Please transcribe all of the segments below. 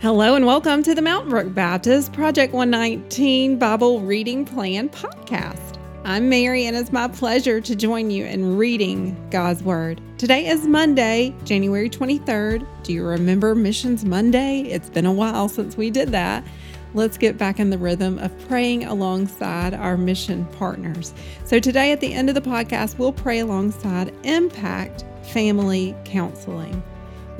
Hello and welcome to the Mountain Brook Baptist Project 119 Bible Reading Plan podcast. I'm Mary and it's my pleasure to join you in reading God's Word. Today is Monday, January 23rd. Do you remember Missions Monday? It's been a while since we did that. Let's get back in the rhythm of praying alongside our mission partners. So, today at the end of the podcast, we'll pray alongside Impact Family Counseling.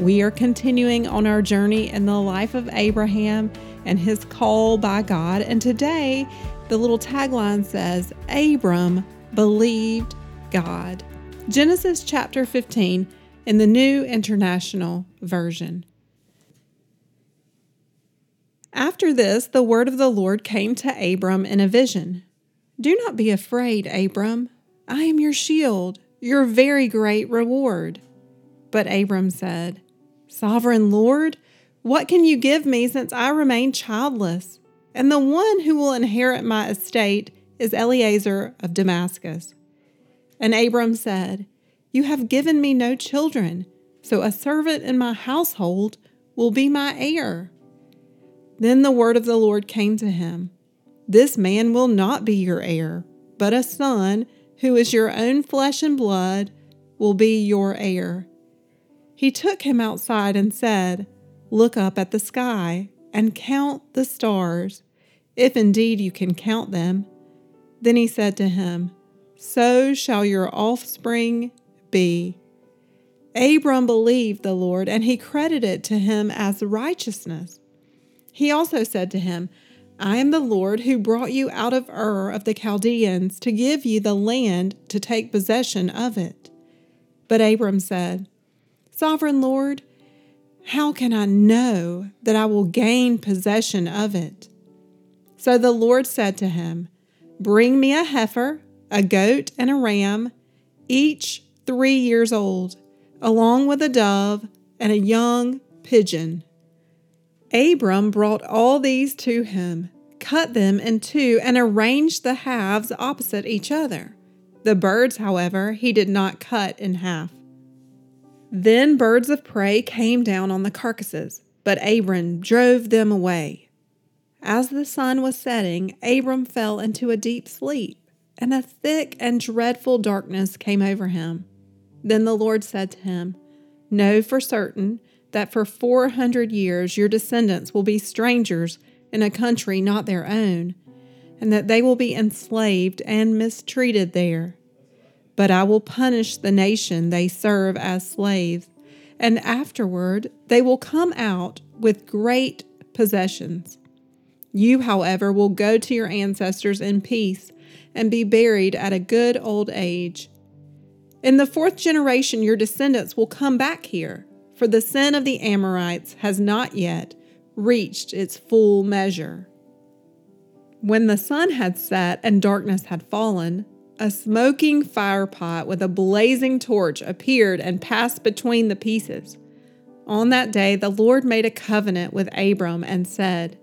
We are continuing on our journey in the life of Abraham and his call by God. And today, the little tagline says, Abram believed God. Genesis chapter 15 in the New International Version. After this, the word of the Lord came to Abram in a vision Do not be afraid, Abram. I am your shield, your very great reward. But Abram said, Sovereign Lord, what can you give me since I remain childless? And the one who will inherit my estate is Eliezer of Damascus. And Abram said, You have given me no children, so a servant in my household will be my heir. Then the word of the Lord came to him This man will not be your heir, but a son who is your own flesh and blood will be your heir. He took him outside and said, Look up at the sky and count the stars, if indeed you can count them. Then he said to him, So shall your offspring be. Abram believed the Lord, and he credited to him as righteousness. He also said to him, I am the Lord who brought you out of Ur of the Chaldeans to give you the land to take possession of it. But Abram said, Sovereign Lord, how can I know that I will gain possession of it? So the Lord said to him, Bring me a heifer, a goat, and a ram, each three years old, along with a dove and a young pigeon. Abram brought all these to him, cut them in two, and arranged the halves opposite each other. The birds, however, he did not cut in half. Then birds of prey came down on the carcasses, but Abram drove them away. As the sun was setting, Abram fell into a deep sleep, and a thick and dreadful darkness came over him. Then the Lord said to him, Know for certain that for four hundred years your descendants will be strangers in a country not their own, and that they will be enslaved and mistreated there but I will punish the nation they serve as slaves, and afterward they will come out with great possessions. You, however, will go to your ancestors in peace and be buried at a good old age. In the fourth generation, your descendants will come back here, for the sin of the Amorites has not yet reached its full measure. When the sun had set and darkness had fallen, a smoking firepot with a blazing torch appeared and passed between the pieces. On that day, the Lord made a covenant with Abram and said,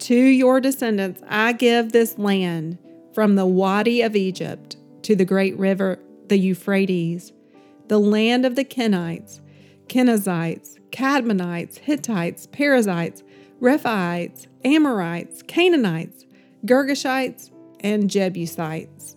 To your descendants I give this land from the Wadi of Egypt to the great river, the Euphrates, the land of the Kenites, Kenizzites, Kadmonites, Hittites, Perizzites, Rephaites, Amorites, Canaanites, Girgashites, and Jebusites.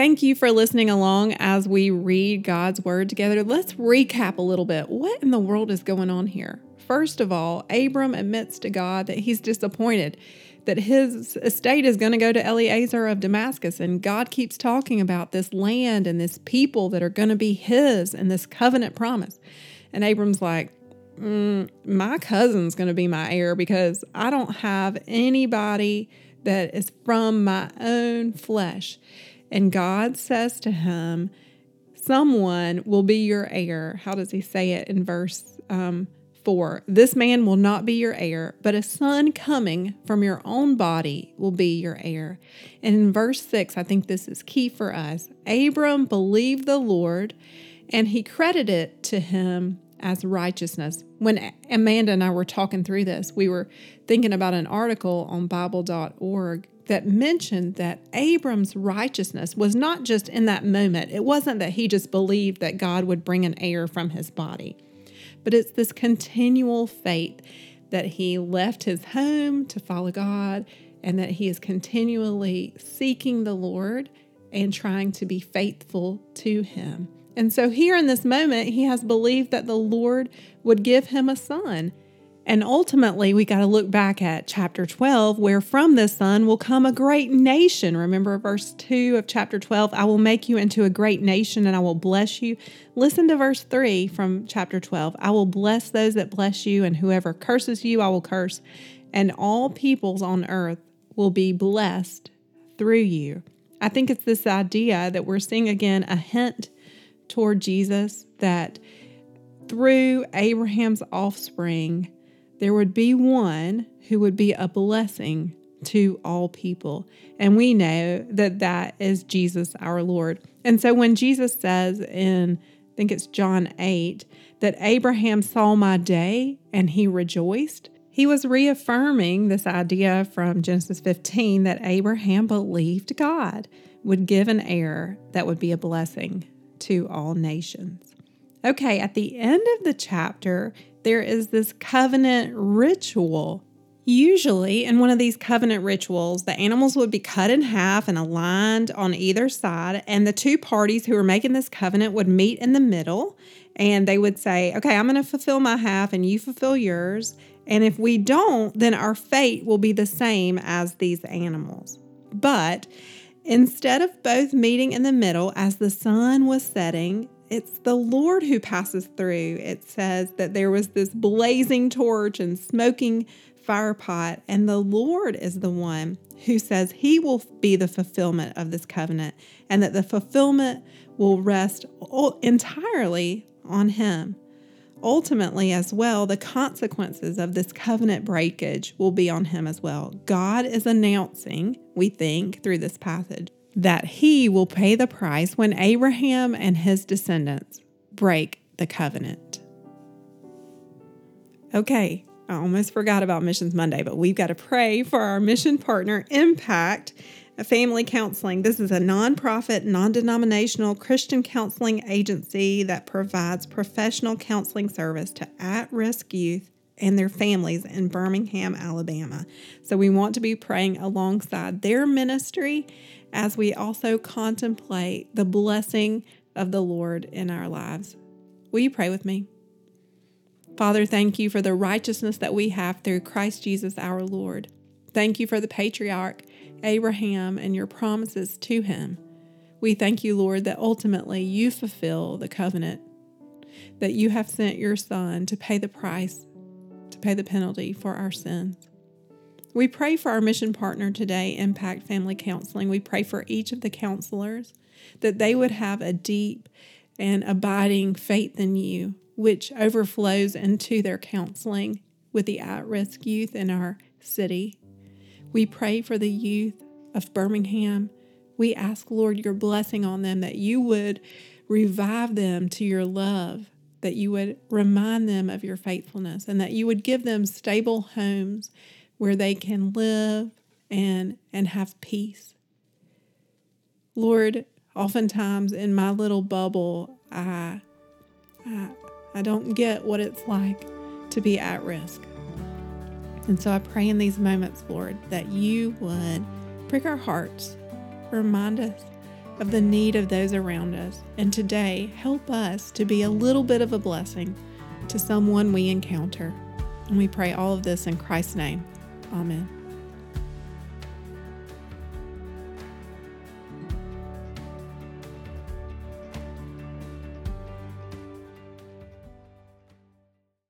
Thank you for listening along as we read God's Word together. Let's recap a little bit. What in the world is going on here? First of all, Abram admits to God that he's disappointed that his estate is going to go to Eliezer of Damascus. And God keeps talking about this land and this people that are going to be his and this covenant promise. And Abram's like, mm, My cousin's going to be my heir because I don't have anybody that is from my own flesh. And God says to him, Someone will be your heir. How does he say it in verse um, 4? This man will not be your heir, but a son coming from your own body will be your heir. And in verse 6, I think this is key for us. Abram believed the Lord, and he credited it to him as righteousness. When Amanda and I were talking through this, we were thinking about an article on Bible.org that mentioned that Abram's righteousness was not just in that moment. It wasn't that he just believed that God would bring an heir from his body, but it's this continual faith that he left his home to follow God and that he is continually seeking the Lord and trying to be faithful to him. And so, here in this moment, he has believed that the Lord would give him a son. And ultimately, we got to look back at chapter 12, where from this son will come a great nation. Remember verse 2 of chapter 12 I will make you into a great nation and I will bless you. Listen to verse 3 from chapter 12 I will bless those that bless you, and whoever curses you, I will curse. And all peoples on earth will be blessed through you. I think it's this idea that we're seeing again a hint toward Jesus that through Abraham's offspring, there would be one who would be a blessing to all people. And we know that that is Jesus our Lord. And so when Jesus says in, I think it's John 8, that Abraham saw my day and he rejoiced, he was reaffirming this idea from Genesis 15 that Abraham believed God would give an heir that would be a blessing to all nations. Okay, at the end of the chapter, there is this covenant ritual. Usually, in one of these covenant rituals, the animals would be cut in half and aligned on either side, and the two parties who were making this covenant would meet in the middle and they would say, Okay, I'm going to fulfill my half and you fulfill yours. And if we don't, then our fate will be the same as these animals. But instead of both meeting in the middle as the sun was setting, it's the Lord who passes through. It says that there was this blazing torch and smoking fire pot, and the Lord is the one who says he will be the fulfillment of this covenant and that the fulfillment will rest entirely on him. Ultimately, as well, the consequences of this covenant breakage will be on him as well. God is announcing, we think, through this passage, that he will pay the price when Abraham and his descendants break the covenant. Okay, I almost forgot about Missions Monday, but we've got to pray for our mission partner, Impact Family Counseling. This is a nonprofit, non denominational Christian counseling agency that provides professional counseling service to at risk youth and their families in Birmingham, Alabama. So we want to be praying alongside their ministry as we also contemplate the blessing of the Lord in our lives. Will you pray with me? Father, thank you for the righteousness that we have through Christ Jesus our Lord. Thank you for the patriarch Abraham and your promises to him. We thank you, Lord, that ultimately you fulfill the covenant, that you have sent your Son to pay the price, to pay the penalty for our sins. We pray for our mission partner today, Impact Family Counseling. We pray for each of the counselors that they would have a deep and abiding faith in you, which overflows into their counseling with the at risk youth in our city. We pray for the youth of Birmingham. We ask, Lord, your blessing on them, that you would revive them to your love, that you would remind them of your faithfulness, and that you would give them stable homes where they can live and, and have peace. Lord, oftentimes in my little bubble, I, I, I don't get what it's like to be at risk. And so I pray in these moments, Lord, that you would prick our hearts, remind us of the need of those around us, and today help us to be a little bit of a blessing to someone we encounter. And we pray all of this in Christ's name. Amen.